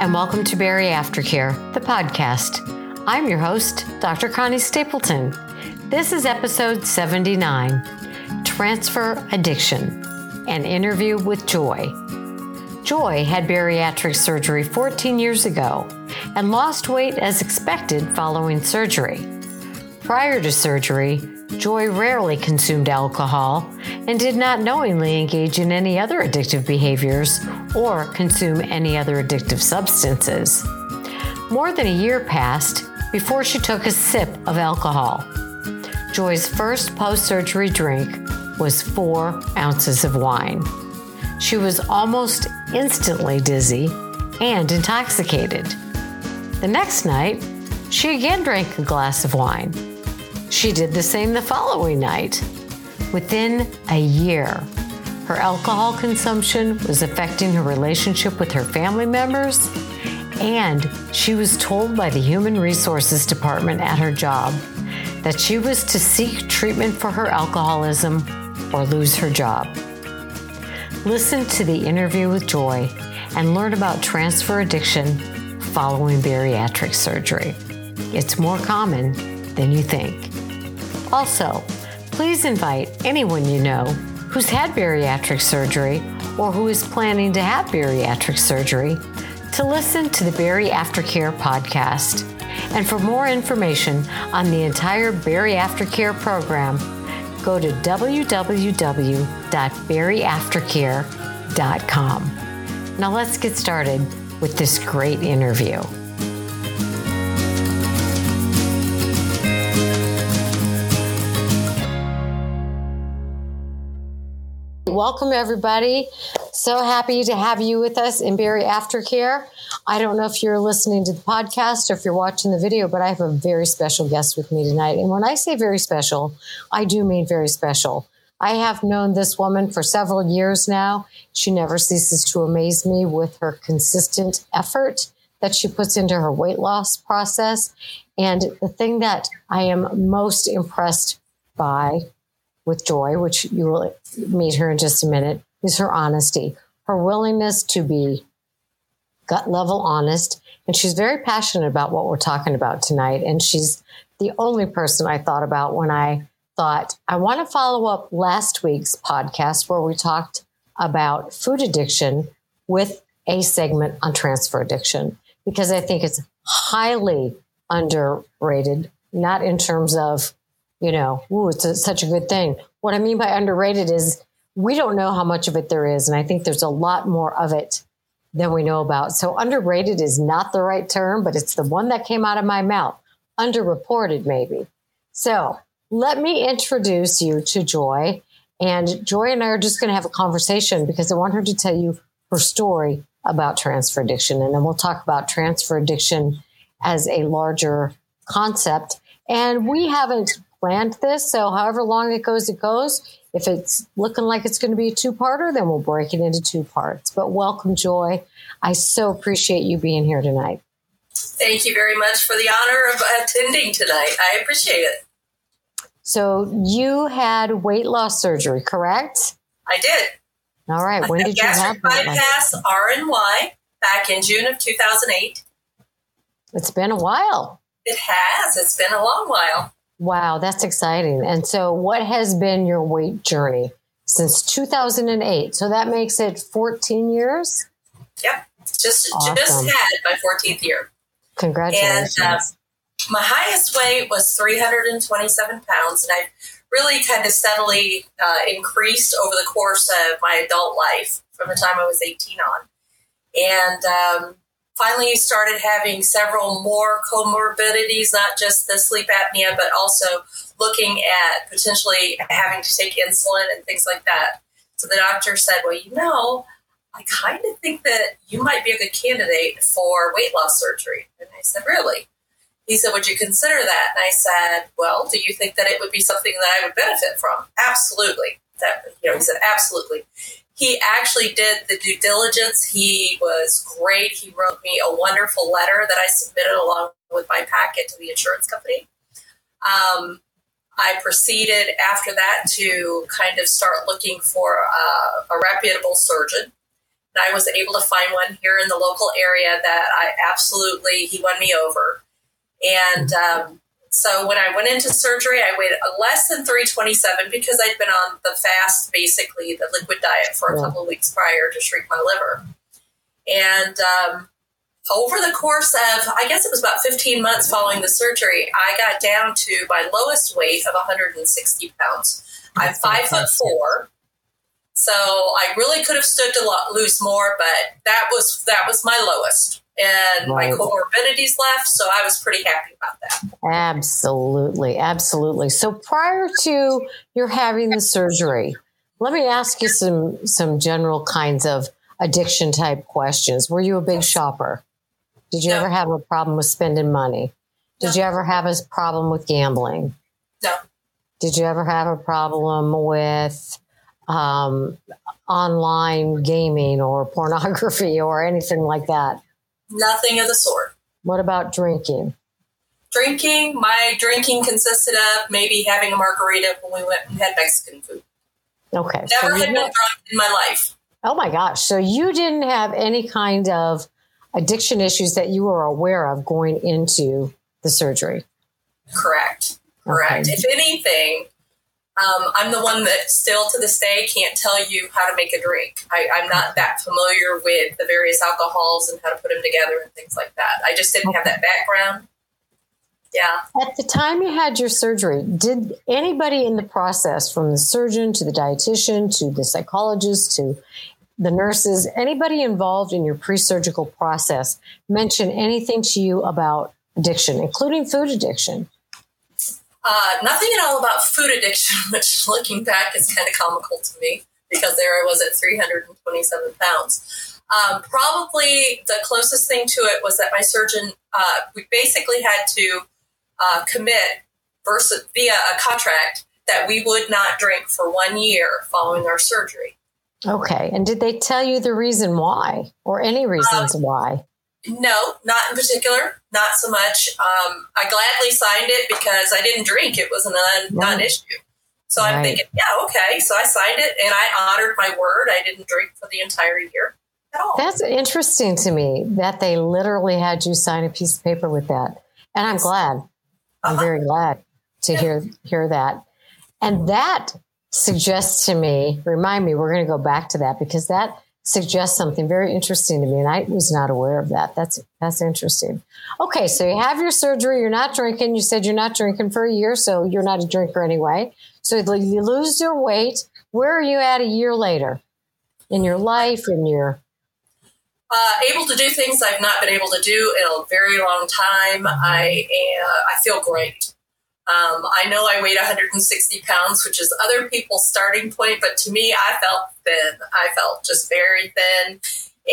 and welcome to Bari Aftercare, the podcast. I'm your host, Dr. Connie Stapleton. This is episode 79 Transfer Addiction An Interview with Joy. Joy had bariatric surgery 14 years ago and lost weight as expected following surgery. Prior to surgery, Joy rarely consumed alcohol and did not knowingly engage in any other addictive behaviors or consume any other addictive substances. More than a year passed before she took a sip of alcohol. Joy's first post surgery drink was four ounces of wine. She was almost instantly dizzy and intoxicated. The next night, she again drank a glass of wine. She did the same the following night. Within a year, her alcohol consumption was affecting her relationship with her family members, and she was told by the Human Resources Department at her job that she was to seek treatment for her alcoholism or lose her job. Listen to the interview with Joy and learn about transfer addiction following bariatric surgery. It's more common than you think. Also, please invite anyone you know who's had bariatric surgery or who is planning to have bariatric surgery to listen to the Bari Aftercare podcast. And for more information on the entire Bari Aftercare program, go to www.bariaftercare.com. Now let's get started with this great interview. Welcome, everybody. So happy to have you with us in Bari Aftercare. I don't know if you're listening to the podcast or if you're watching the video, but I have a very special guest with me tonight. And when I say very special, I do mean very special. I have known this woman for several years now. She never ceases to amaze me with her consistent effort that she puts into her weight loss process. And the thing that I am most impressed by with Joy, which you will meet her in just a minute, is her honesty, her willingness to be gut level honest. And she's very passionate about what we're talking about tonight. And she's the only person I thought about when I thought I want to follow up last week's podcast where we talked about food addiction with a segment on transfer addiction because I think it's highly underrated, not in terms of you know, ooh, it's a, such a good thing. What I mean by underrated is we don't know how much of it there is. And I think there's a lot more of it than we know about. So underrated is not the right term, but it's the one that came out of my mouth. Underreported, maybe. So let me introduce you to Joy. And Joy and I are just going to have a conversation because I want her to tell you her story about transfer addiction. And then we'll talk about transfer addiction as a larger concept. And we haven't planned this. So however long it goes, it goes. If it's looking like it's going to be a two parter, then we'll break it into two parts. But welcome, Joy. I so appreciate you being here tonight. Thank you very much for the honor of attending tonight. I appreciate it. So you had weight loss surgery, correct? I did. All right. When did you have bypass RNY back in June of 2008? It's been a while. It has. It's been a long while. Wow, that's exciting. And so, what has been your weight journey since 2008? So that makes it 14 years? Yep. Just, awesome. just had my 14th year. Congratulations. And uh, my highest weight was 327 pounds. And I've really kind of steadily uh, increased over the course of my adult life from the time I was 18 on. And um, finally started having several more comorbidities, not just the sleep apnea, but also looking at potentially having to take insulin and things like that. So the doctor said, Well, you know, I kind of think that you might be a good candidate for weight loss surgery. And I said, Really? He said, Would you consider that? And I said, Well, do you think that it would be something that I would benefit from? Absolutely. That you know, he said, Absolutely he actually did the due diligence. He was great. He wrote me a wonderful letter that I submitted along with my packet to the insurance company. Um, I proceeded after that to kind of start looking for a, reputable surgeon. And I was able to find one here in the local area that I absolutely, he won me over. And um, so when I went into surgery, I weighed less than 327 because I'd been on the fast, basically the liquid diet for a couple of weeks prior to shrink my liver. And um, over the course of, I guess it was about 15 months following the surgery, I got down to my lowest weight of 160 pounds. I'm five foot four. So I really could have stood to lose more, but that was that was my lowest and right. my comorbidities left. So I was pretty happy about that. Absolutely. Absolutely. So prior to your having the surgery, let me ask you some, some general kinds of addiction type questions. Were you a big shopper? Did you no. ever have a problem with spending money? Did no. you ever have a problem with gambling? No. Did you ever have a problem with um, online gaming or pornography or anything like that? Nothing of the sort. What about drinking? Drinking, my drinking consisted of maybe having a margarita when we went and had Mexican food. Okay. Never so had been drunk in my life. Oh my gosh. So you didn't have any kind of addiction issues that you were aware of going into the surgery? Correct. Correct. Okay. If anything, um, I'm the one that still to this day can't tell you how to make a drink. I, am not that familiar with the various alcohols and how to put them together and things like that. I just didn't have that background. Yeah. At the time you had your surgery, did anybody in the process, from the surgeon to the dietitian to the psychologist to the nurses, anybody involved in your pre surgical process mention anything to you about addiction, including food addiction? Uh, nothing at all about food addiction, which looking back is kind of comical to me because there I was at 327 pounds. Um, probably the closest thing to it was that my surgeon, uh, we basically had to uh, commit versus, via a contract that we would not drink for one year following our surgery. Okay. And did they tell you the reason why or any reasons um, why? No, not in particular. Not so much. Um, I gladly signed it because I didn't drink. It was a non, non-issue. So right. I'm thinking, yeah, okay. So I signed it and I honored my word. I didn't drink for the entire year at all. That's interesting to me that they literally had you sign a piece of paper with that. And I'm glad. I'm uh-huh. very glad to yeah. hear hear that. And that suggests to me, remind me, we're going to go back to that because that suggests something very interesting to me, and I was not aware of that. That's that's interesting. Okay, so you have your surgery. You're not drinking. You said you're not drinking for a year, so you're not a drinker anyway. So you lose your weight. Where are you at a year later in your life? In your uh, able to do things I've not been able to do in a very long time. Mm-hmm. I uh, I feel great. Um, I know I weighed 160 pounds, which is other people's starting point, but to me, I felt thin. I felt just very thin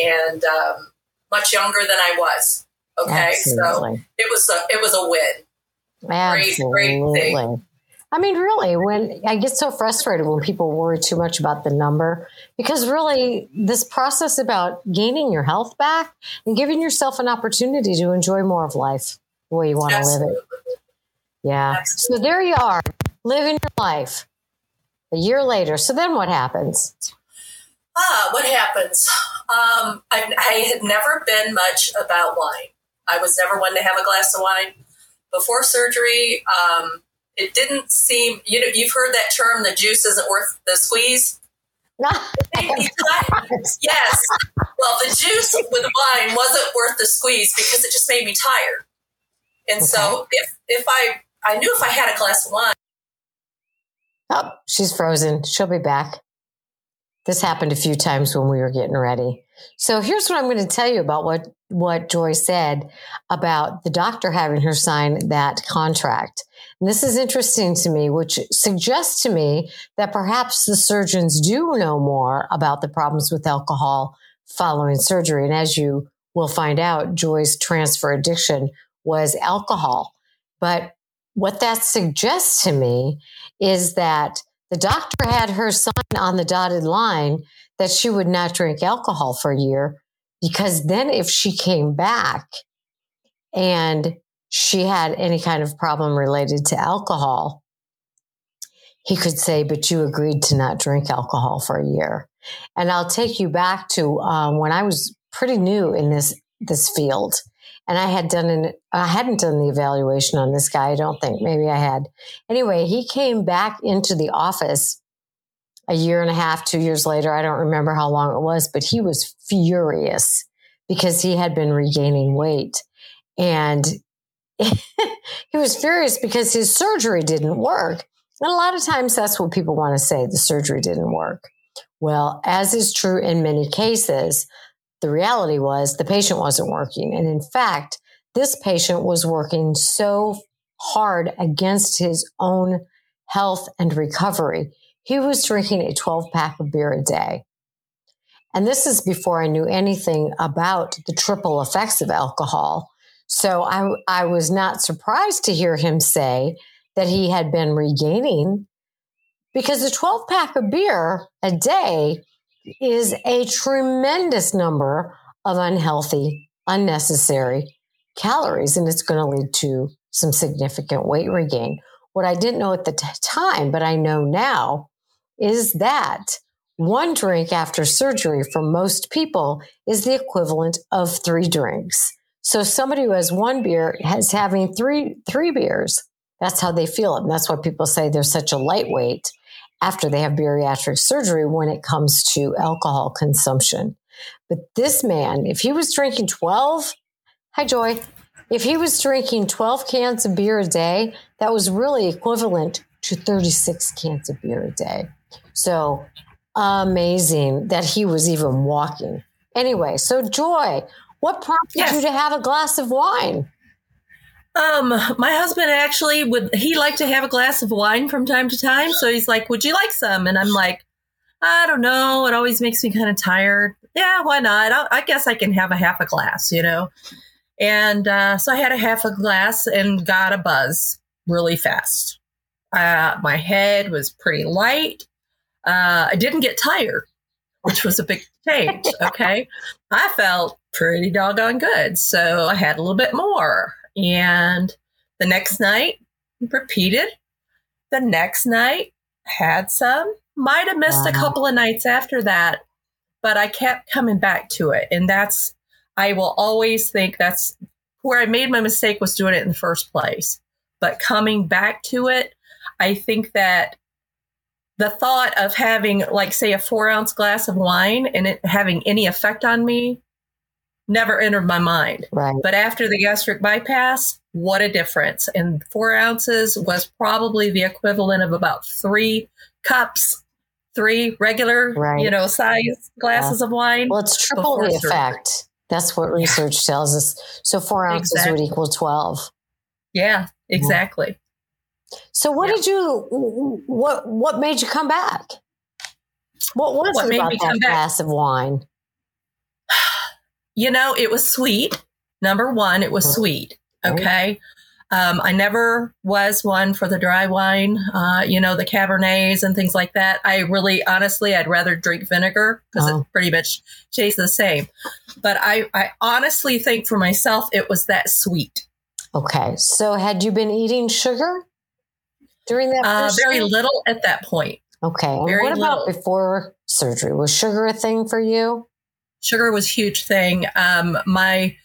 and um, much younger than I was. Okay, Absolutely. so it was a it was a win. Absolutely. Great, great I mean, really, when I get so frustrated when people worry too much about the number, because really, this process about gaining your health back and giving yourself an opportunity to enjoy more of life the way you want to live it. Yeah. Absolutely. So there you are, living your life a year later. So then what happens? Ah, what happens? Um, I, I had never been much about wine. I was never one to have a glass of wine. Before surgery, um, it didn't seem, you know, you've heard that term, the juice isn't worth the squeeze. yes. Well, the juice with wine wasn't worth the squeeze because it just made me tired. And okay. so if if I I knew if I had a glass of wine. Oh, she's frozen. She'll be back. This happened a few times when we were getting ready. So here's what I'm going to tell you about what, what Joy said about the doctor having her sign that contract. And this is interesting to me, which suggests to me that perhaps the surgeons do know more about the problems with alcohol following surgery. And as you will find out, Joy's transfer addiction was alcohol. But what that suggests to me is that the doctor had her sign on the dotted line that she would not drink alcohol for a year because then if she came back and she had any kind of problem related to alcohol, he could say, But you agreed to not drink alcohol for a year. And I'll take you back to um, when I was pretty new in this this field, and I had done an I hadn't done the evaluation on this guy. I don't think maybe I had. Anyway, he came back into the office a year and a half, two years later. I don't remember how long it was, but he was furious because he had been regaining weight, and he was furious because his surgery didn't work. And a lot of times that's what people want to say the surgery didn't work. Well, as is true in many cases, the reality was the patient wasn't working. And in fact, this patient was working so hard against his own health and recovery. He was drinking a 12 pack of beer a day. And this is before I knew anything about the triple effects of alcohol. So I, I was not surprised to hear him say that he had been regaining because a 12 pack of beer a day is a tremendous number of unhealthy, unnecessary calories, and it's going to lead to some significant weight regain. What I didn't know at the t- time, but I know now, is that one drink after surgery for most people is the equivalent of three drinks. So somebody who has one beer is having three three beers. That's how they feel it. And that's why people say they're such a lightweight after they have bariatric surgery when it comes to alcohol consumption. But this man, if he was drinking 12, hi, Joy, if he was drinking 12 cans of beer a day, that was really equivalent to 36 cans of beer a day. So amazing that he was even walking. Anyway, so Joy, what prompted yes. you to have a glass of wine? Um, my husband actually would he like to have a glass of wine from time to time. So he's like, Would you like some? And I'm like, I don't know. It always makes me kind of tired. Yeah, why not? I'll, i guess I can have a half a glass, you know? And uh, so I had a half a glass and got a buzz really fast. Uh, my head was pretty light. Uh, I didn't get tired, which was a big change. Okay. I felt pretty doggone good. So I had a little bit more. And the next night, repeated. The next night, had some. Might have missed a couple of nights after that, but I kept coming back to it. And that's, I will always think that's where I made my mistake was doing it in the first place. But coming back to it, I think that the thought of having, like, say, a four ounce glass of wine and it having any effect on me never entered my mind. Right. But after the gastric bypass, what a difference. And four ounces was probably the equivalent of about three cups, three regular, right. you know, size glasses yeah. of wine. Well, it's triple the surgery. effect. That's what research yeah. tells us. So four ounces exactly. would equal 12. Yeah, exactly. So what yeah. did you, what, what made you come back? What was what it about that glass of wine? You know, it was sweet. Number one, it was sweet. Okay. Um, I never was one for the dry wine, uh, you know, the Cabernets and things like that. I really, honestly, I'd rather drink vinegar because oh. it pretty much tastes the same. But I, I honestly think for myself, it was that sweet. Okay. So had you been eating sugar during that? Uh, very little at that point. Okay. Very what little. about before surgery? Was sugar a thing for you? Sugar was huge thing. Um, my,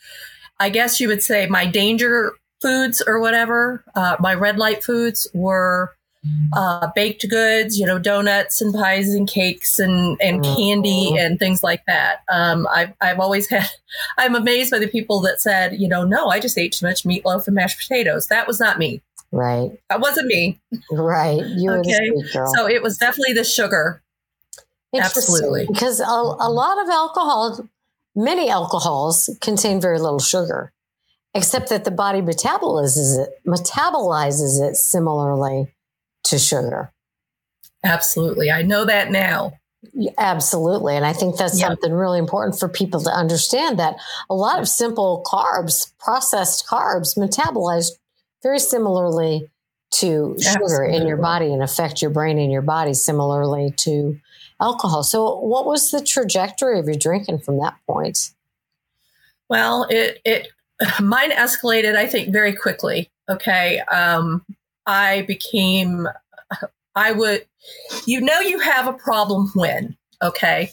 I guess you would say my danger foods or whatever, uh, my red light foods were uh, baked goods, you know, donuts and pies and cakes and, and mm-hmm. candy and things like that. Um, I've, I've always had, I'm amazed by the people that said, you know, no, I just ate too much meatloaf and mashed potatoes. That was not me. Right. That wasn't me. Right. You okay. So it was definitely the sugar Absolutely. Because a, a lot of alcohol, many alcohols contain very little sugar, except that the body metabolizes it, metabolizes it similarly to sugar. Absolutely. I know that now. Absolutely. And I think that's something really important for people to understand that a lot of simple carbs, processed carbs, metabolize very similarly to sugar Absolutely. in your body and affect your brain and your body similarly to alcohol. So, what was the trajectory of your drinking from that point? Well, it it mine escalated, I think, very quickly. Okay, um, I became. I would, you know, you have a problem when, okay,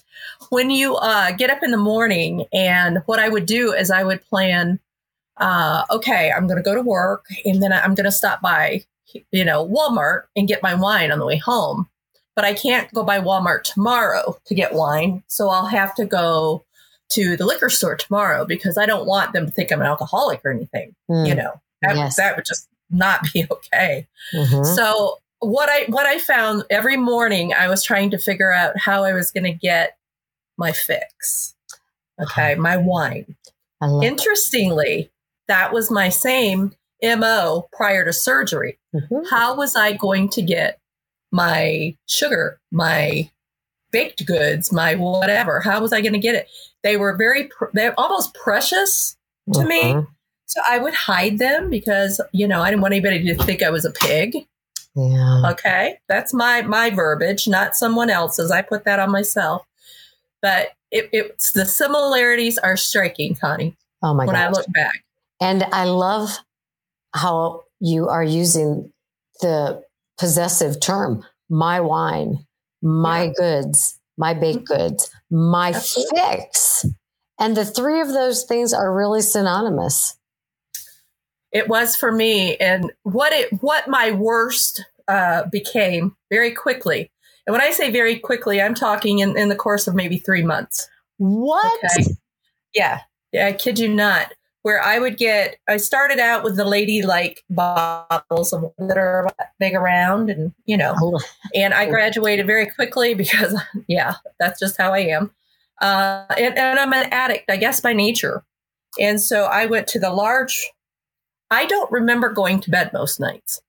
when you uh, get up in the morning, and what I would do is I would plan, uh, okay, I'm going to go to work, and then I'm going to stop by, you know, Walmart and get my wine on the way home. But I can't go by Walmart tomorrow to get wine, so I'll have to go to the liquor store tomorrow because I don't want them to think I'm an alcoholic or anything. Mm. You know, that, Yes. that would just not be okay. Mhm. So what I what I found every morning, I was trying to figure out how I was going to get my fix. Okay, my wine. Interestingly, that was my same mo prior to surgery. Mhm. How was I going to get my sugar, my baked goods, my whatever? How was I going to get it? They were very, pr- they're almost precious to me. Mhm. So I would hide them because, you know, I didn't want anybody to think I was a pig. Yeah. Okay. That's my, my verbiage, not someone else's. I put that on myself. But it, it's the similarities are striking, Connie, Oh my when I look back. And I love how you are using the possessive term, my wine, my Yeah. goods, my baked goods, my Absolutely. fix. And the three of those things are really synonymous. It was for me. And what it, what my worst uh, became very quickly. And when I say very quickly, I'm talking in, in the course of maybe three months. What? Okay. Yeah. Yeah, I kid you not. Where I would get, I started out with the lady like bottles of that are big around and, you know, Oh, and I graduated very quickly because, yeah, that's just how I am. Uh, and, and I'm an addict, I guess, by nature. And so I went to the large, I don't remember going to bed most nights.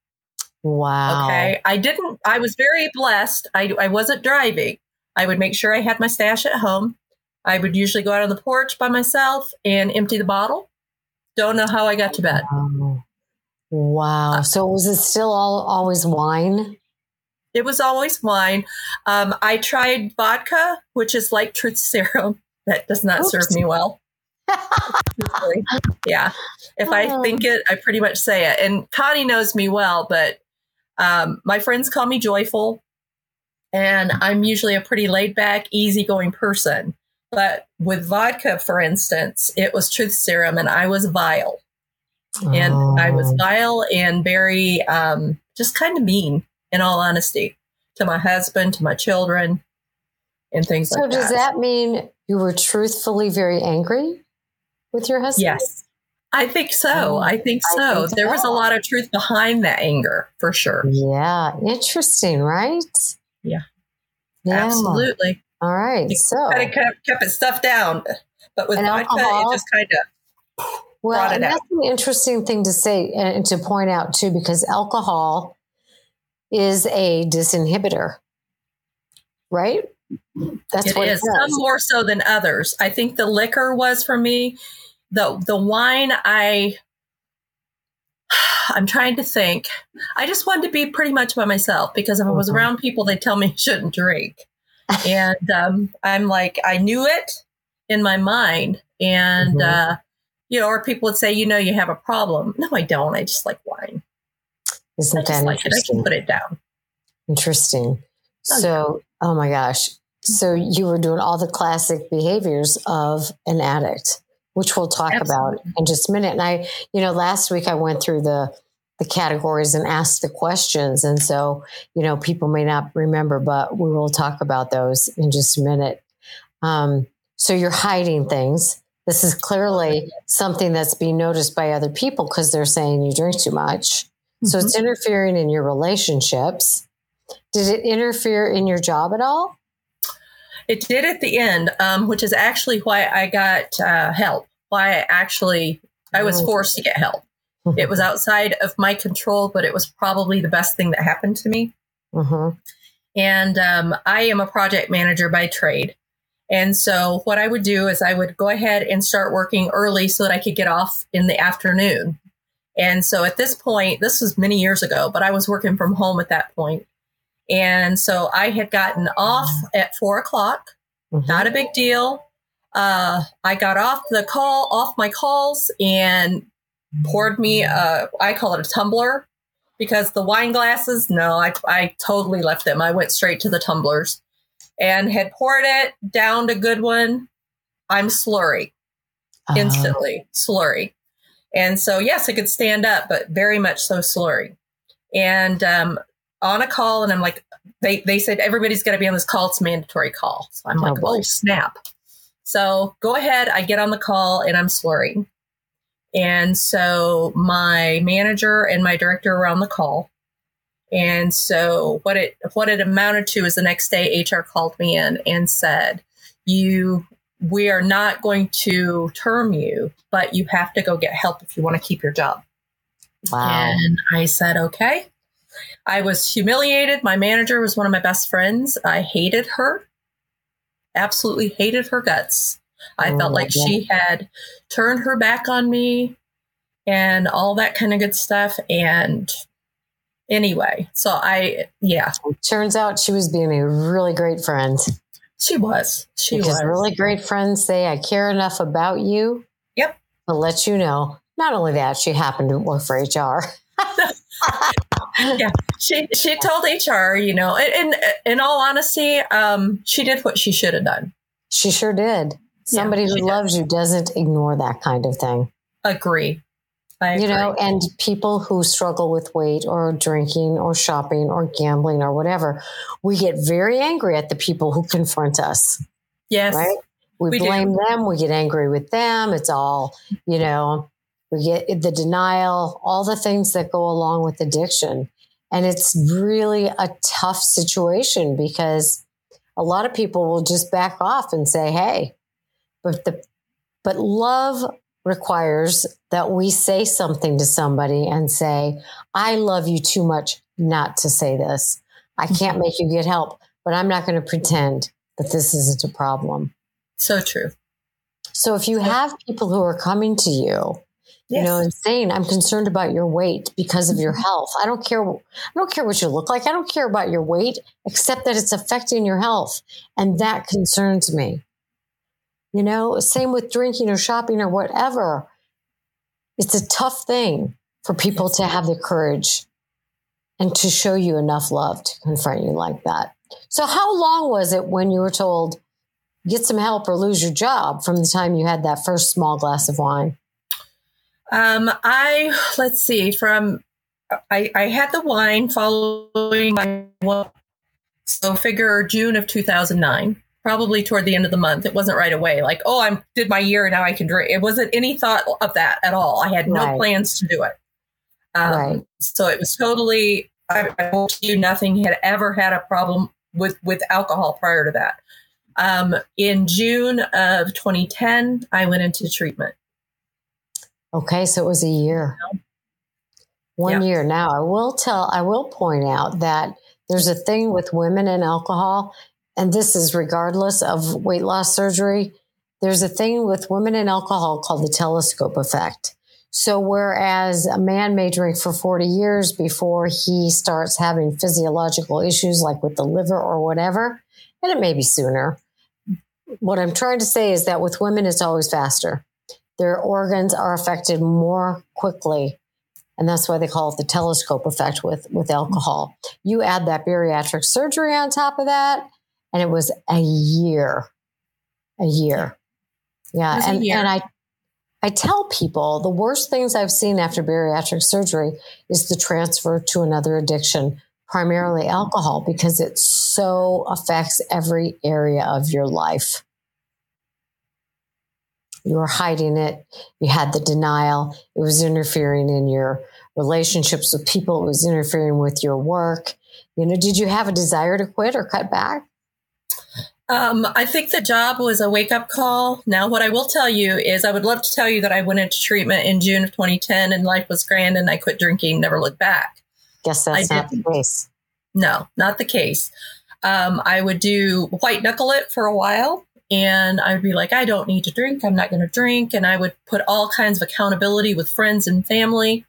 wow. Okay. I didn't, I was very blessed. I, I wasn't driving. I would make sure I had my stash at home. I would usually go out on the porch by myself and empty the bottle. Don't know how I got to bed. Wow. Wow. So was it still all always wine? It was always wine. Um, I tried vodka, which is like truth serum. That does not serve me well. Yeah. If I Oh. think it, I pretty much say it. And Connie knows me well, but um, my friends call me joyful. And I'm usually a pretty laid back, easygoing person. But with vodka, for instance, it was truth serum and I was vile. And I was Oh. vile and very, um, just kind of mean, in all honesty, to my husband, to my children, and things So like does that mean you were truthfully very angry with your husband? Yes. I think so. Oh, I think I so. think there was a lot of truth behind that anger, for sure. Yeah. Interesting, right? Yeah. Yeah. Absolutely. All right. You So, Kind of kept, kept it stuff down. But with vodka, alcohol? it just kind of, well, brought it and out. that's an interesting thing to say and to point out too, because alcohol is a disinhibitor, right? That's it what is. it does. Some more so than others. I think the liquor was for me. The the wine, I I'm trying to think. I just wanted to be pretty much by myself because if I was Mhm. around people, they tell me I shouldn't drink. And um, I'm like, I knew it in my mind. And, Mhm. uh, you know, or people would say, you know, you have a problem. No, I don't. I just like wine. Isn't that like it. I interesting? can put it down. Interesting. Oh, So, oh my gosh. So you were doing all the classic behaviors of an addict, which we'll talk about in just a minute. And I, you know, last week I went through the the categories and ask the questions. And so, you know, people may not remember, but we will talk about those in just a minute. Um, so you're hiding things. This is clearly something that's being noticed by other people because they're saying you drink too much. So Mhm. it's interfering in your relationships. Did it interfere in your job at all? It did at the end, um, which is actually why I got uh, help. Why I actually I was Oh. forced to get help. It was outside of my control, but it was probably the best thing that happened to me. hmm And um, I am a project manager by trade. And so what I would do is I would go ahead and start working early so that I could get off in the afternoon. And so at this point, this was many years ago, but I was working from home at that point. And so I had gotten off at four o'clock. Not a big deal. Uh, I got off the call, off my calls, and poured me a, I call it a tumbler because the wine glasses, no, I, I totally left them. I went straight to the tumblers and had poured it down to good one. I'm slurry Uh, instantly, slurry. And so, yes, I could stand up, but very much so slurry. And um, on a call, and I'm like, they, they said everybody's got to be on this call. It's a mandatory call. So I'm Oh, like, boy. oh, snap. So go ahead. I get on the call and I'm slurring. And so my manager and my director were on the call. And so what it what it amounted to is the next day HR called me in and said, "You we are not going to term you, but you have to go get help if you want to keep your job." wow. And I said, "Okay." I was humiliated. My manager was one of my best friends. I hated her. Absolutely hated her guts. I Oh, felt like yeah. she had turned her back on me and all that kind of good stuff. And anyway, so I, yeah, Turns out she was being a really great friend. she was. She because was. really great friends say, I care enough about you. Yep. To let you know. Not only that, she happened to work for HR. Yeah, she she told HR, you know, and in all honesty, um, she did what she should have done. She sure did. Somebody she who loves you doesn't ignore that kind of thing. Agree. I You agree. know, and people who struggle with weight or drinking or shopping or gambling or whatever, we get very angry at the people who confront us, yes, right? We, We do. blame them, we get angry with them. It's all, you know, we get the denial, all the things that go along with addiction. And it's really a tough situation because a lot of people will just back off and say, hey, but the but love requires that we say something to somebody and say, I love you too much not to say this. I mm-hmm. can't make you get help, but I'm not going to pretend that this isn't a problem. so true. So if you have people who are coming to you, you Yes. know, and saying, I'm concerned about your weight because of your mm-hmm. health. I don't care. I don't care what you look like. I don't care about your weight, except that it's affecting your health. And that concerns me. You know, same with drinking or shopping or whatever. It's a tough thing for people to have the courage and to show you enough love to confront you like that. So, how long was it when you were told, get some help or lose your job from the time you had that first small glass of wine? Um, I let's see. From I, I had the wine following my so figure June of 2009, probably toward the end of the month. It wasn't right away. Like, oh, I did my year now I can drink. It wasn't any thought of that at all. I had no Right. plans to do it. Um, Right. So it was totally. I, I told you nothing had ever had a problem with with alcohol prior to that. Um, in June of 2010, I went into treatment. Okay, so it was a year. One Yeah. year. Now, I will tell, I will point out that there's a thing with women and alcohol, and this is regardless of weight loss surgery. There's a thing with women and alcohol called the telescope effect. So, whereas a man may drink for 40 years before he starts having physiological issues like with the liver or whatever, and it may be sooner. What I'm trying to say is that with women, it's always faster their organs are affected more quickly. And that's why they call it the telescope effect with, with alcohol. You add that bariatric surgery on top of that, and it was a year. A year. Yeah. And, year. and I I tell people the worst things I've seen after bariatric surgery is the transfer to another addiction, primarily alcohol, because it so affects every area of your life you were hiding it you had the denial it was interfering in your relationships with people it was interfering with your work you know did you have a desire to quit or cut back Um, I think the job was a wake up call. Now, what I will tell you is I would love to tell you that I went into treatment in June of 2010 and life was grand and I quit drinking, never looked back. guess that's not the case No, not the case. Um, I would do white knuckle it for a while and I would be like, I don't need to drink. I'm not going to drink. And I would put all kinds of accountability with friends and family.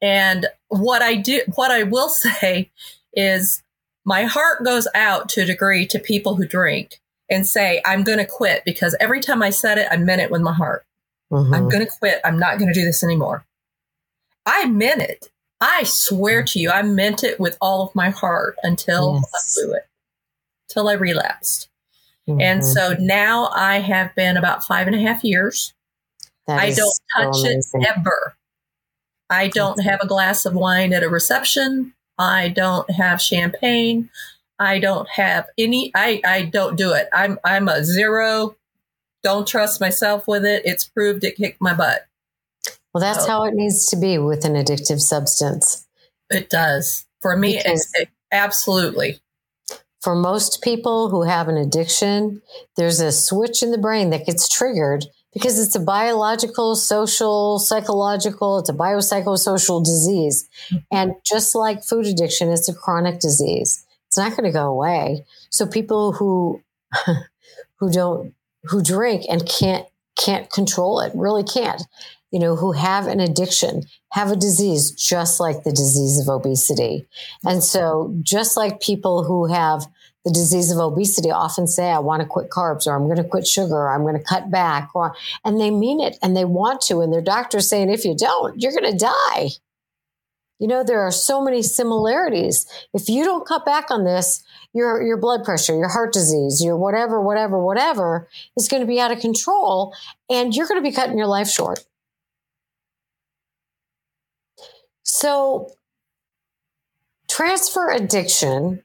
And what I do, what I will say is my heart goes out to a degree to people who drink and say, I'm going to quit because every time I said it, I meant it with my heart. Mhm. I'm going to quit. I'm not going to do this anymore. I meant it. I swear to you, I meant it with all of my heart until Yes. I blew it, till I relapsed. Mhm. And so now I have been about five and a half years. That I don't so touch it ever. I don't have a glass of wine at a reception. I don't have champagne. I don't have any I, I don't do it. I'm I'm a zero. Don't trust myself with it. It's proved it kicked my butt. Well, that's So- how it needs to be with an addictive substance. It does. For me, Because- it, absolutely. For most people who have an addiction, there's a switch in the brain that gets triggered because it's a biological, social, psychological, it's a biopsychosocial disease. Mm-hmm. And just like food addiction, it's a chronic disease. It's not going to go away. So people who who don't who drink and can't can't control it, really can't. You know, who have an addiction, have a disease just like the disease of obesity. And so just like people who have the disease of obesity often say, I want to quit carbs or I'm going to quit sugar or I'm going to cut back or, and they mean it and they want to. And their doctor's saying, if you don't, you're going to die. You know, there are so many similarities. If you don't cut back on this, your, your blood pressure, your heart disease, your whatever, whatever, whatever is going to be out of control and you're going to be cutting your life short. So transfer addiction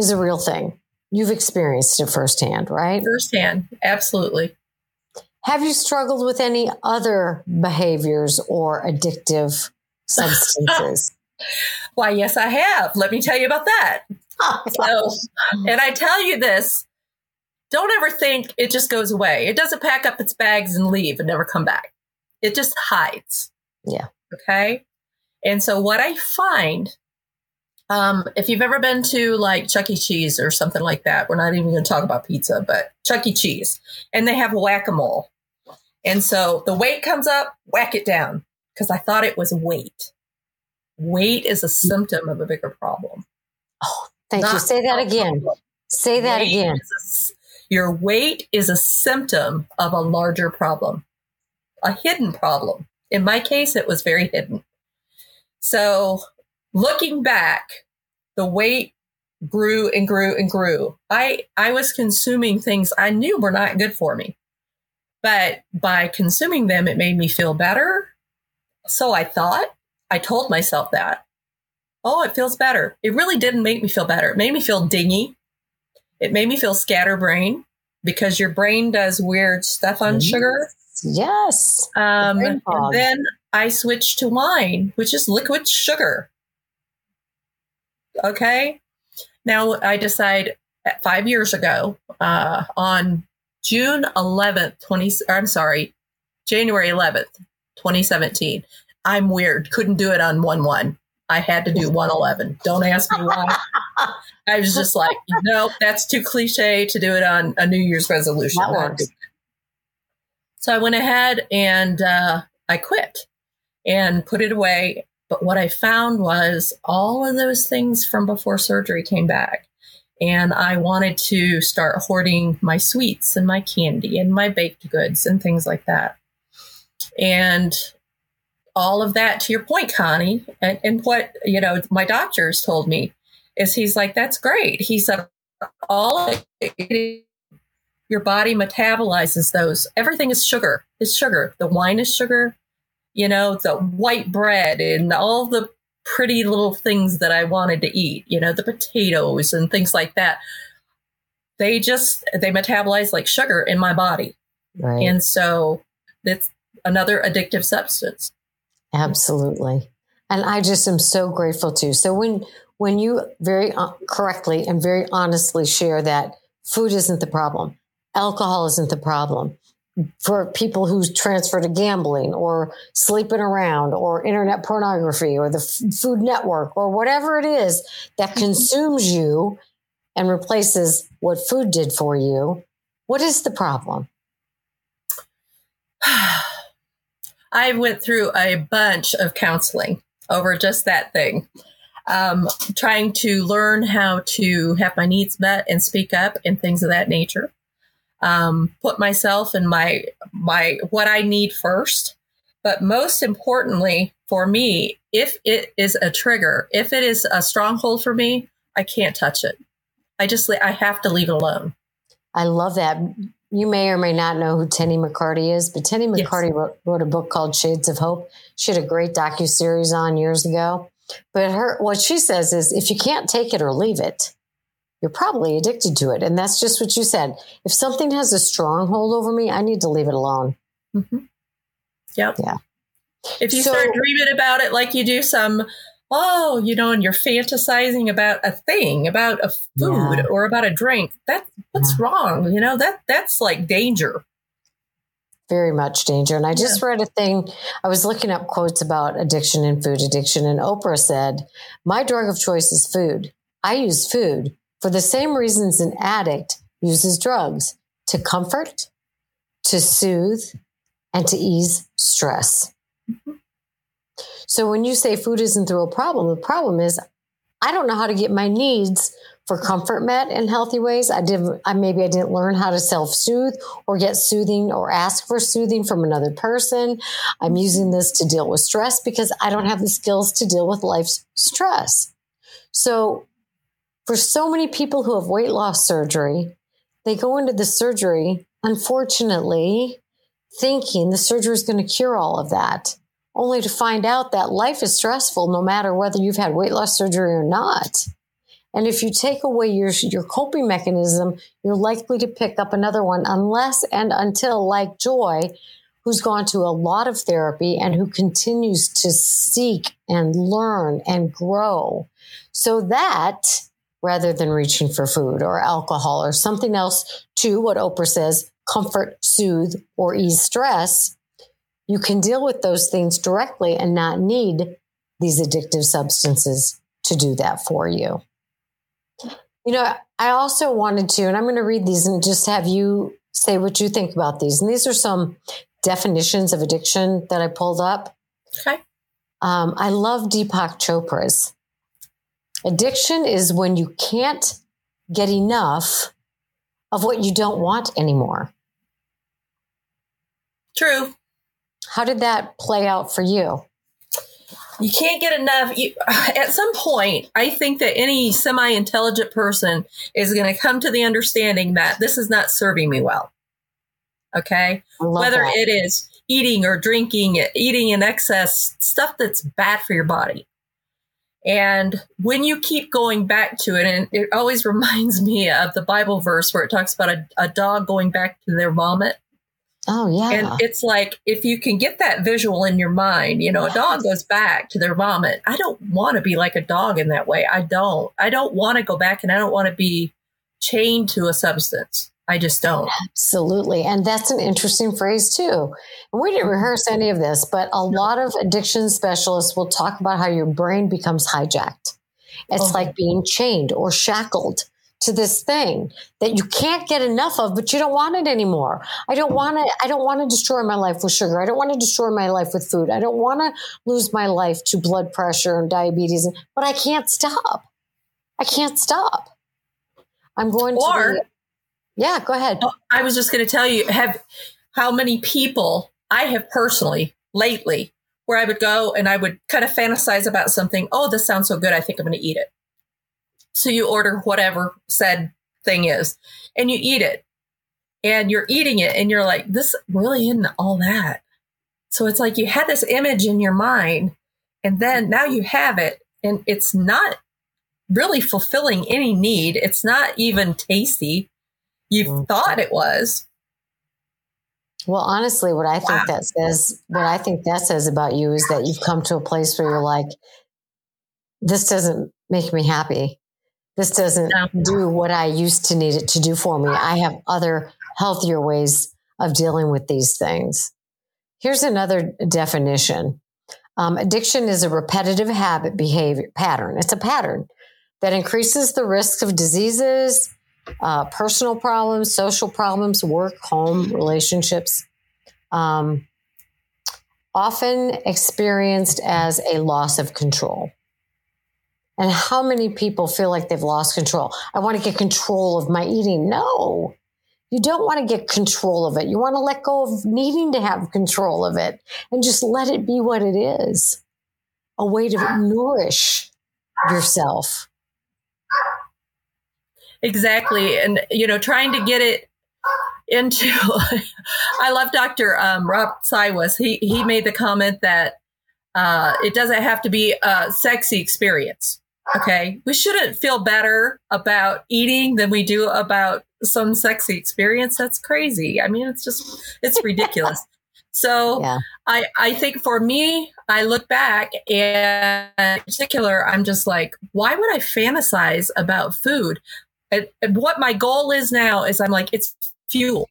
is a real thing. You've experienced it firsthand, right? Firsthand. Absolutely. Have you struggled with any other behaviors or addictive substances? Why, yes, I have. Let me tell you about that. So, and I tell you this don't ever think it just goes away. It doesn't pack up its bags and leave and never come back. It just hides. Yeah. Okay. And so, what I find, um, if you've ever been to like Chuck E. Cheese or something like that, we're not even going to talk about pizza, but Chuck E. Cheese, and they have whack a mole. And so the weight comes up, whack it down, because I thought it was weight. Weight is a symptom of a bigger problem. Oh, thank you. Say that again. problem. Say that Weight again. a your weight is a symptom of a larger problem, a hidden problem. In my case, it was very hidden. So, looking back, the weight grew and grew and grew. I I was consuming things I knew were not good for me. But by consuming them it made me feel better. So I thought, I told myself that. Oh, it feels better. It really didn't make me feel better. It made me feel dingy. It made me feel scatterbrain because your brain does weird stuff on sugar. Yes. Um, and then I switched to wine, which is liquid sugar. Okay. Now I decide at five years ago, uh, on June 11th, 20, I'm sorry, January 11th, 2017. I'm weird. Couldn't do it on 1 1. I had to do 111. Don't ask me why. I was just like, nope, that's too cliche to do it on a New Year's resolution. That works. So I went ahead and uh, I quit and put it away. But what I found was all of those things from before surgery came back. And I wanted to start hoarding my sweets and my candy and my baked goods and things like that. And all of that, to your point, Connie, and, and what, you know, my doctors told me is he's like, that's great. He said, all it your body metabolizes those. Everything is sugar. It's sugar. The wine is sugar. You know, the white bread and all the pretty little things that I wanted to eat. You know, the potatoes and things like that. They just they metabolize like sugar in my body, Right. and so that's another addictive substance. Absolutely. And I just am so grateful too. So when when you very uh, correctly and very honestly share that food isn't the problem, alcohol isn't the problem for people who transfer to gambling or sleeping around or internet pornography or the F- Food Network or whatever it is that consumes you and replaces what food did for you, what is the problem? I went through a bunch of counseling over just that thing, um, trying to learn how to have my needs met and speak up and things of that nature. Um, put myself and my my what I need first, but most importantly for me if it is a trigger, if it is a stronghold for me, I can't touch it. I just I have to leave it alone. I love that. You may or may not know who Tennie McCarty is, but Tennie McCarty yes. wrote, wrote, a book called Shades of Hope. She had a great docu series on years ago. But her what she says is if you can't take it or leave it, you're probably addicted to it. And that's just what you said. If something has a stronghold over me, I need to leave it alone. Mm-hmm. Yep. Yeah. If you so, start dreaming about it like you do some, oh, you know, and you're fantasizing about a thing, about a food yeah. or about a drink, that what's yeah. wrong? You know, that that's like danger. Very much danger. And I just yeah. read a thing. I was looking up quotes about addiction and food addiction, and Oprah said, My drug of choice is food. I use food for the same reasons an addict uses drugs to comfort, to soothe, and to ease stress. So when you say food isn't the real problem, the problem is I don't know how to get my needs for comfort met in healthy ways. I did I maybe I didn't learn how to self-soothe or get soothing or ask for soothing from another person. I'm using this to deal with stress because I don't have the skills to deal with life's stress. So for so many people who have weight loss surgery, they go into the surgery, unfortunately, thinking the surgery is going to cure all of that, only to find out that life is stressful no matter whether you've had weight loss surgery or not. And if you take away your, your coping mechanism, you're likely to pick up another one unless and until, like Joy, who's gone to a lot of therapy and who continues to seek and learn and grow so that rather than reaching for food or alcohol or something else to what Oprah says, comfort, soothe, or ease stress, you can deal with those things directly and not need these addictive substances to do that for you. You know, I also wanted to, and I'm going to read these and just have you say what you think about these. And these are some definitions of addiction that I pulled up. Okay. Um, I love Deepak Chopra's. Addiction is when you can't get enough of what you don't want anymore. True. How did that play out for you? You can't get enough. You, at some point, I think that any semi intelligent person is going to come to the understanding that this is not serving me well. Okay. Whether that. it is eating or drinking, eating in excess, stuff that's bad for your body. And when you keep going back to it, and it always reminds me of the Bible verse where it talks about a, a dog going back to their vomit. Oh, yeah. And it's like, if you can get that visual in your mind, you know, a dog goes back to their vomit. I don't want to be like a dog in that way. I don't. I don't want to go back and I don't want to be chained to a substance. I just don't. Absolutely. And that's an interesting phrase, too. And we didn't mm-hmm. rehearse any of this, but a lot of addiction specialists will talk about how your brain becomes hijacked. It's oh. like being chained or shackled to this thing that you can't get enough of, but you don't want it anymore. I don't mm-hmm. want to, I don't want to destroy my life with sugar. I don't want to destroy my life with food. I don't want to lose my life to blood pressure and diabetes, but I can't stop. I can't stop. I'm going or, to. Yeah, go ahead. I was just going to tell you have how many people I have personally lately where I would go and I would kind of fantasize about something. Oh, this sounds so good. I think I'm going to eat it. So you order whatever said thing is and you eat it and you're eating it and you're like, this really isn't all that. So it's like you had this image in your mind and then now you have it and it's not really fulfilling any need. It's not even tasty you mm-hmm. thought it was. Well, honestly, what I think wow. that says, what I think that says about you is that you've come to a place where you're like, this doesn't make me happy. This doesn't no. do what I used to need it to do for me. I have other healthier ways of dealing with these things. Here's another definition. Um, addiction is a repetitive habit behavior pattern. It's a pattern that increases the risk of diseases, uh, personal problems, social problems, work, home, relationships, um, often experienced as a loss of control. And how many people feel like they've lost control? I want to get control of my eating. No, you don't want to get control of it. You want to let go of needing to have control of it and just let it be what it is. a way to nourish yourself. Exactly. And, you know, trying to get it into, I love Dr. Um, Rob Cywes. He, he made the comment that uh, it doesn't have to be a sexy experience. Okay. We shouldn't feel better about eating than we do about some sexy experience. That's crazy. I mean, it's just, it's ridiculous. So yeah. I, I think for me, I look back and in particular, I'm just like, why would I fantasize about food? And, and what my goal is now is I'm like, it's fuel.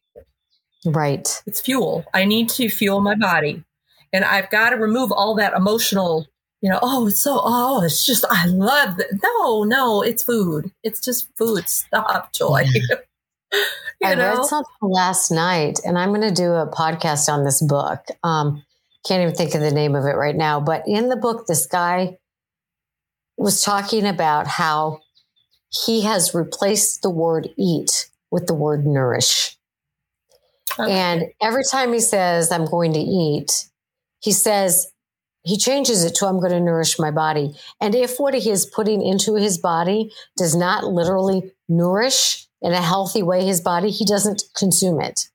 Right. It's fuel. I need to fuel my body. And I've got to remove all that emotional, you know, oh, it's so, oh, it's just, I love it. No, no, it's food. It's just food. Stop, Joy. I know? read something last night, and I'm going to do a podcast on this book. Um, can't even think of the name of it right now, but in the book, this guy was talking about how he has replaced the word eat with the word nourish. Okay. And every time he says, I'm going to eat, he says, he changes it to, I'm going to nourish my body. And if what he is putting into his body does not literally nourish in a healthy way his body, he doesn't consume it.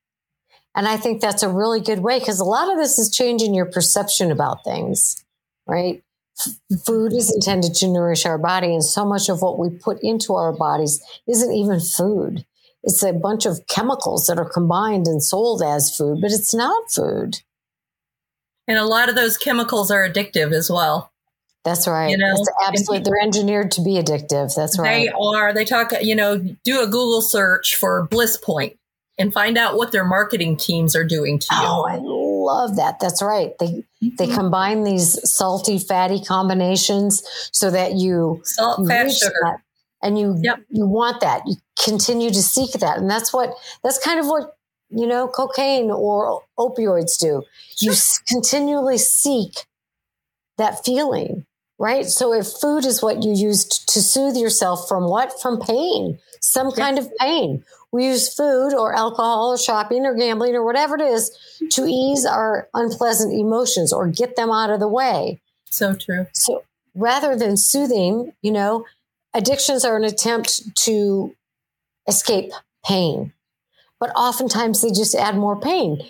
And I think that's a really good way because a lot of this is changing your perception about things, right? Food is intended to nourish our body, and so much of what we put into our bodies isn't even food. It's a bunch of chemicals that are combined and sold as food, but it's not food. And a lot of those chemicals are addictive as well. That's right. You know, absolutely. They're engineered to be addictive. That's right. They are. They talk, you know, do a Google search for Bliss Point and find out what their marketing teams are doing to you. Oh, I love that. That's right. They. They mm-hmm. combine these salty, fatty combinations so that you salt, fat, sugar. That, and you yep. you want that. You continue to seek that. And that's what that's kind of what you know cocaine or opioids do. You continually seek that feeling right? So if food is what you use to soothe yourself from what? From pain, some kind of pain. We use food or alcohol or shopping or gambling or whatever it is to ease our unpleasant emotions or get them out of the way. So true. So rather than soothing, you know, addictions are an attempt to escape pain. But oftentimes they just add more pain.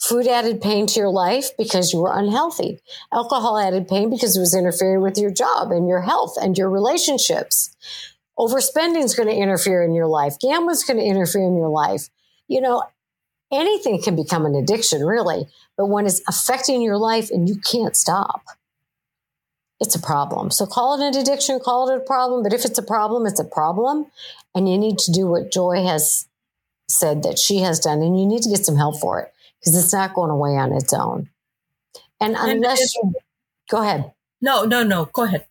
Food added pain to your life because you were unhealthy. Alcohol added pain because it was interfering with your job and your health and your relationships. Overspending is going to interfere in your life. Gambling is going to interfere in your life. You know, anything can become an addiction, really. But when it's affecting your life and you can't stop, it's a problem. So call it an addiction, call it a problem. But if it's a problem, it's a problem. And you need to do what Joy has said that she has done, and you need to get some help for it because it's not going away on its own. And unless you go ahead. No, no, no. Go ahead.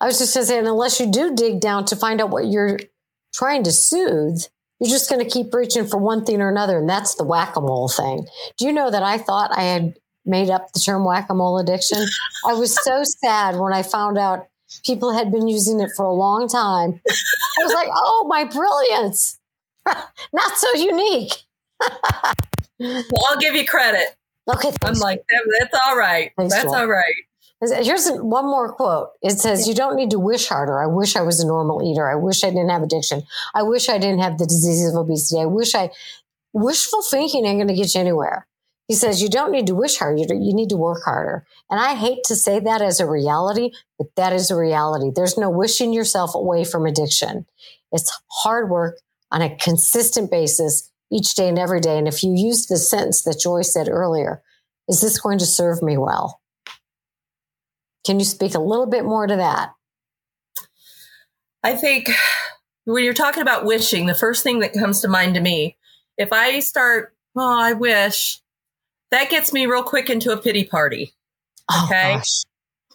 I was just going to say, unless you do dig down to find out what you're trying to soothe, you're just going to keep reaching for one thing or another. And that's the whack a mole thing. Do you know that I thought I had made up the term whack a mole addiction? I was so sad when I found out people had been using it for a long time. I was like, oh, my brilliance. Not so unique. well, I'll give you credit. Okay. I'm like, that's all right. Thanks, that's all right. Here's one more quote. It says, You don't need to wish harder. I wish I was a normal eater. I wish I didn't have addiction. I wish I didn't have the disease of obesity. I wish I, wishful thinking ain't going to get you anywhere. He says, You don't need to wish harder. You need to work harder. And I hate to say that as a reality, but that is a reality. There's no wishing yourself away from addiction. It's hard work on a consistent basis each day and every day. And if you use the sentence that Joy said earlier, is this going to serve me well? Can you speak a little bit more to that? I think when you're talking about wishing, the first thing that comes to mind to me, if I start, oh, I wish, that gets me real quick into a pity party. Oh, okay. Oh,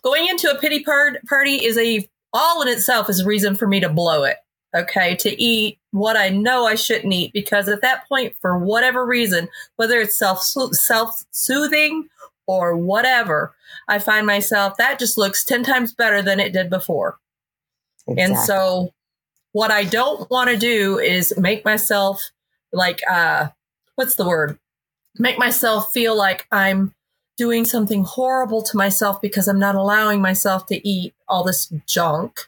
Going into a pity par- party is a, all in itself is a reason for me to blow it. Okay. To eat what I know I shouldn't eat because at that point, for whatever reason, whether it's self self soothing or whatever, I find myself that just looks 10 times better than it did before. Exactly. And so what I don't want to do is make myself like, uh, what's the word? Make myself feel like I'm doing something horrible to myself because I'm not allowing myself to eat all this junk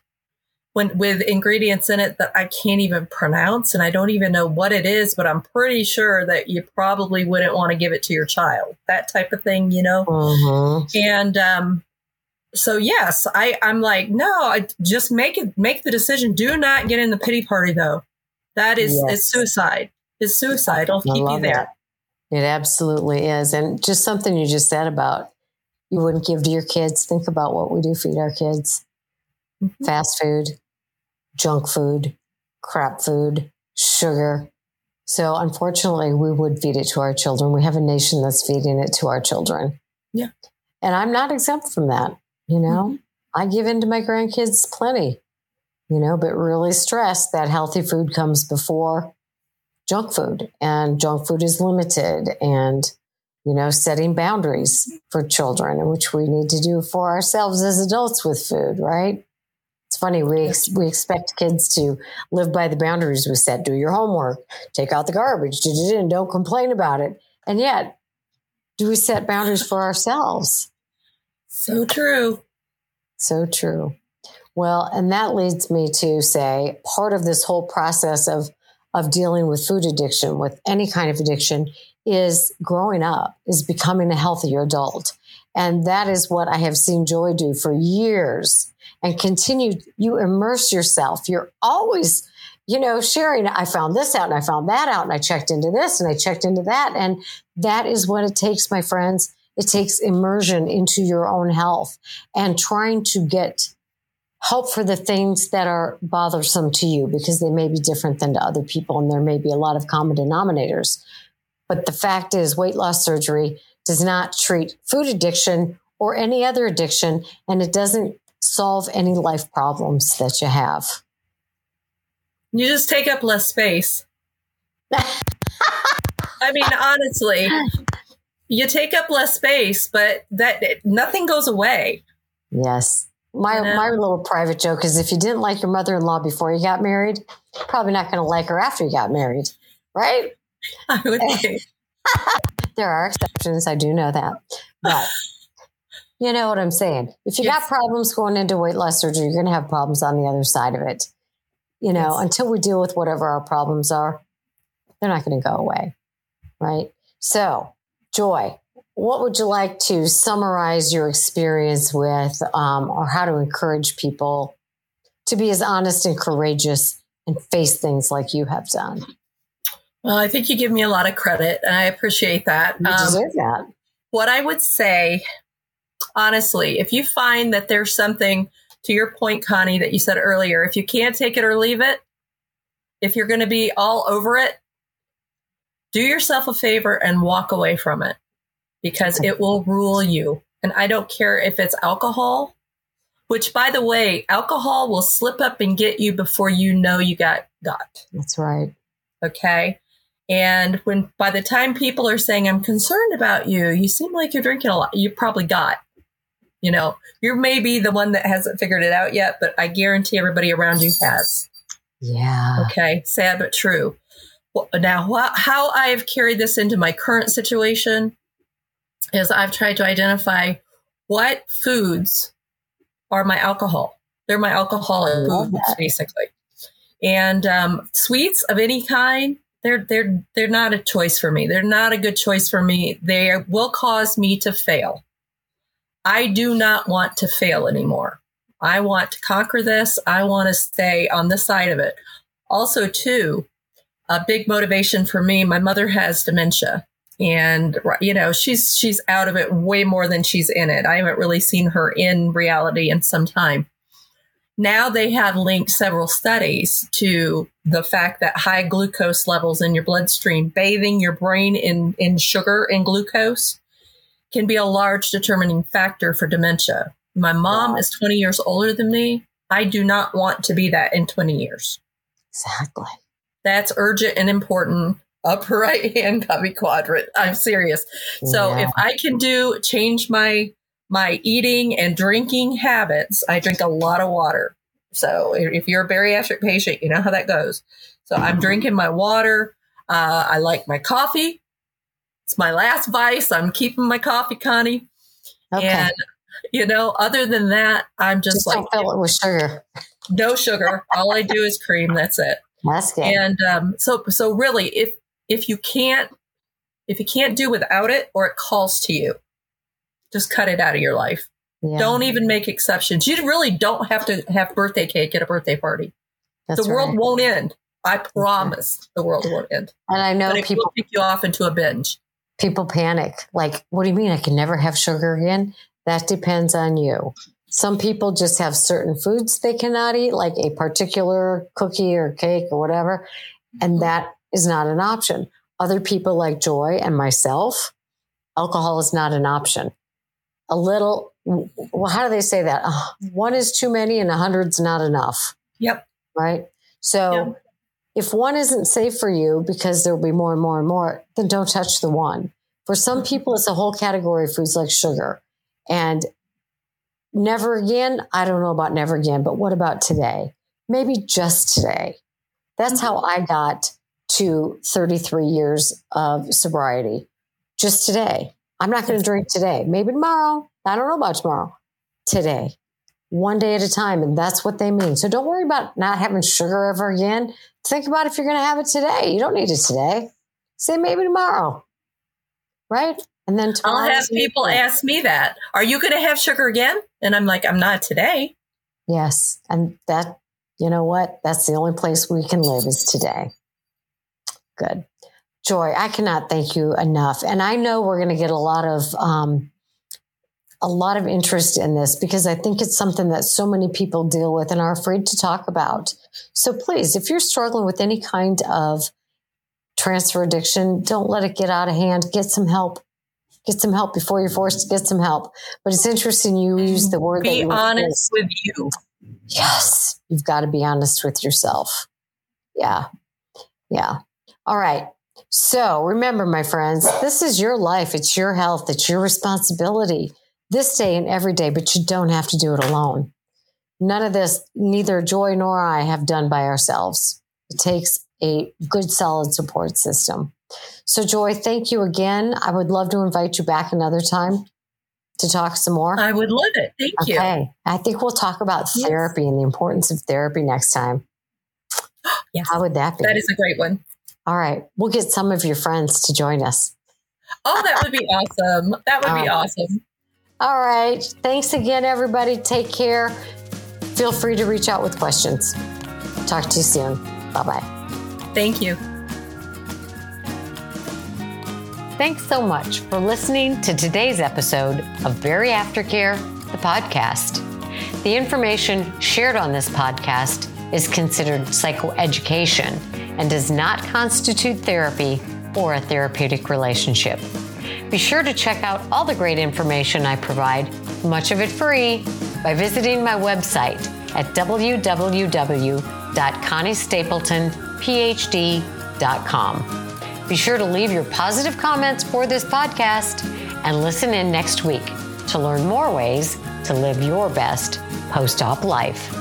when with ingredients in it that I can't even pronounce and I don't even know what it is, but I'm pretty sure that you probably wouldn't want to give it to your child. That type of thing, you know. Mm-hmm. And um, so yes, I I'm like no, I just make it make the decision. Do not get in the pity party though. That is Yes. it's suicide. It's suicide. It'll I keep you there. It absolutely is. And just something you just said about you wouldn't give to your kids. Think about what we do feed our kids Mhm. fast food, junk food, crap food, sugar. So, unfortunately, we would feed it to our children. We have a nation that's feeding it to our children. Yeah. And I'm not exempt from that. You know, mm-hmm. I give in to my grandkids plenty, you know, but really stress that healthy food comes before junk food and junk food is limited and you know setting boundaries for children which we need to do for ourselves as adults with food right it's funny we ex- we expect kids to live by the boundaries we set. Do your homework. Take out the garbage. And don't complain about it. And yet do we set boundaries for ourselves? So true. so true. Well, and that leads me to say part of this whole process of of dealing with food addiction, with any kind of addiction, is growing up, is becoming a healthier adult. And that is what I have seen Joy do for years and continue. You immerse yourself. You're always, you know, sharing. I found this out and I found that out and I checked into this and I checked into that. And that is what it takes, my friends. It takes immersion into your own health and trying to get help for the things that are bothersome to you because they may be different than to other people and there may be a lot of common denominators. But the fact is, weight loss surgery does not treat food addiction or any other addiction, and it doesn't solve any life problems that you have. You just take up less space. I mean, honestly, you take up less space, but that nothing goes away. Yes. My, You know? my little private joke is if you didn't like your mother in law before you got married, you're probably not going to like her after you got married, right? I would think. There are exceptions. I do know that. But you know what I'm saying. If you Yes. got problems going into weight loss surgery, you're going to have problems on the other side of it. You know, Yes. until we deal with whatever our problems are, they're not going to go away. Right. So, Joy, what would you like to summarize your experience with, um, or how to encourage people to be as honest and courageous and face things like you have done? Well, I think you give me a lot of credit, and I appreciate that. You Um, deserve that. what I would say, honestly, if you find that there's something to your point, Connie, that you said earlier, if you can't take it or leave it, if you're going to be all over it, do yourself a favor and walk away from it because it will rule you. And I don't care if it's alcohol, which, by the way, alcohol will slip up and get you before you know you got got. That's right. Okay. And when by the time people are saying, I'm concerned about you, you seem like you're drinking a lot, you probably got. You know, you're maybe the one that hasn't figured it out yet, but I guarantee everybody around you has. Yeah. Okay. Sad but true. Well, now, wha- how I've carried this into my current situation is I've tried to identify what foods are my alcohol. They're my alcoholic foods, that. basically. And um, sweets of any kind, they're they're they're not a choice for me. They're not a good choice for me. They will cause me to fail. I do not want to fail anymore. I want to conquer this. I want to stay on this side of it. Also, too, a big motivation for me. My mother has dementia, and you know she's she's out of it way more than she's in it. I haven't really seen her in reality in some time. Now they have linked several studies to the fact that high glucose levels in your bloodstream, bathing your brain in in sugar and glucose, can be a large determining factor for dementia. My mom Wow. is 20 years older than me. I do not want to be that in 20 years. Exactly. That's urgent and important. Upper right hand cubby quadrant. I'm serious. So Yeah. if I can do change my my eating and drinking habits, I drink a lot of water. So if if you're a bariatric patient, you know how that goes. So I'm drinking my water. Uh, I like my coffee. It's my last vice. I'm keeping my coffee, Connie. Okay. And you know, other than that, I'm just, Just like don't fill it with sugar. no sugar. All I do is cream. That's it. That's good. And um, so, so really, if if you can't if you can't do without it, or it calls to you, just cut it out of your life. Yeah, Don't even make exceptions. You really don't have to have birthday cake at a birthday party. that's the world right. won't end. I promise the world won't end. And I know people will kick you off into a binge. People panic. Like, what do you mean I can never have sugar again? That depends on you. Some people just have certain foods they cannot eat, like a particular cookie or cake or whatever, and that is not an option. Other people like Joy and myself, alcohol is not an option. A little, well, how do they say that? Uh, one is too many and a hundred's not enough, Yep. right? So Yep. If one isn't safe for you because there'll be more and more and more, then don't touch the one. For some people, it's a whole category of foods like sugar. And never again, I don't know about never again, but what about today? Maybe just today. That's how I got to 33 years of sobriety. Just today. I'm not going to drink today. Maybe tomorrow. I don't know about tomorrow. Today. One day at a time. And that's what they mean. So don't worry about not having sugar ever again. Think about if you're going to have it today. You don't need it today. Say maybe tomorrow. Right? And then tomorrow. I'll have people ask me that. Are you going to have sugar again? And I'm like, I'm not today. Yes. And that, you know what? That's the only place we can live is today. Good. Joy, I cannot thank you enough. And I know we're going to get a lot of, um, a lot of interest in this because I think it's something that so many people deal with and are afraid to talk about. So please, if you're struggling with any kind of transfer addiction, don't let it get out of hand. Get some help. Get some help before you're forced to get some help. But it's interesting you use the word that Be honest with you. Yes, you've got to be honest with yourself. Yeah. Yeah. All right. So remember, my friends, this is your life. It's your health. It's your responsibility this day and every day, but you don't have to do it alone. None of this, neither Joy nor I have done by ourselves. It takes a good, solid support system. So, Joy, thank you again. I would love to invite you back another time to talk some more. I would love it. Thank you. Okay. I think we'll talk about Yes. therapy and the importance of therapy next time. Yes. How would that be? That is a great one. All right. We'll get some of your friends to join us. Oh, that would be awesome. That would be awesome. All right. Thanks again, everybody. Take care. Feel free to reach out with questions. Talk to you soon. Bye bye. Thank you. Thanks so much for listening to today's episode of Bari Aftercare, the podcast. The information shared on this podcast is considered psychoeducation and does not constitute therapy or a therapeutic relationship. Be sure to check out all the great information I provide, much of it free, by visiting my website at www.conniestapletonphd.com. Be sure to leave your positive comments for this podcast and listen in next week to learn more ways to live your best post op life.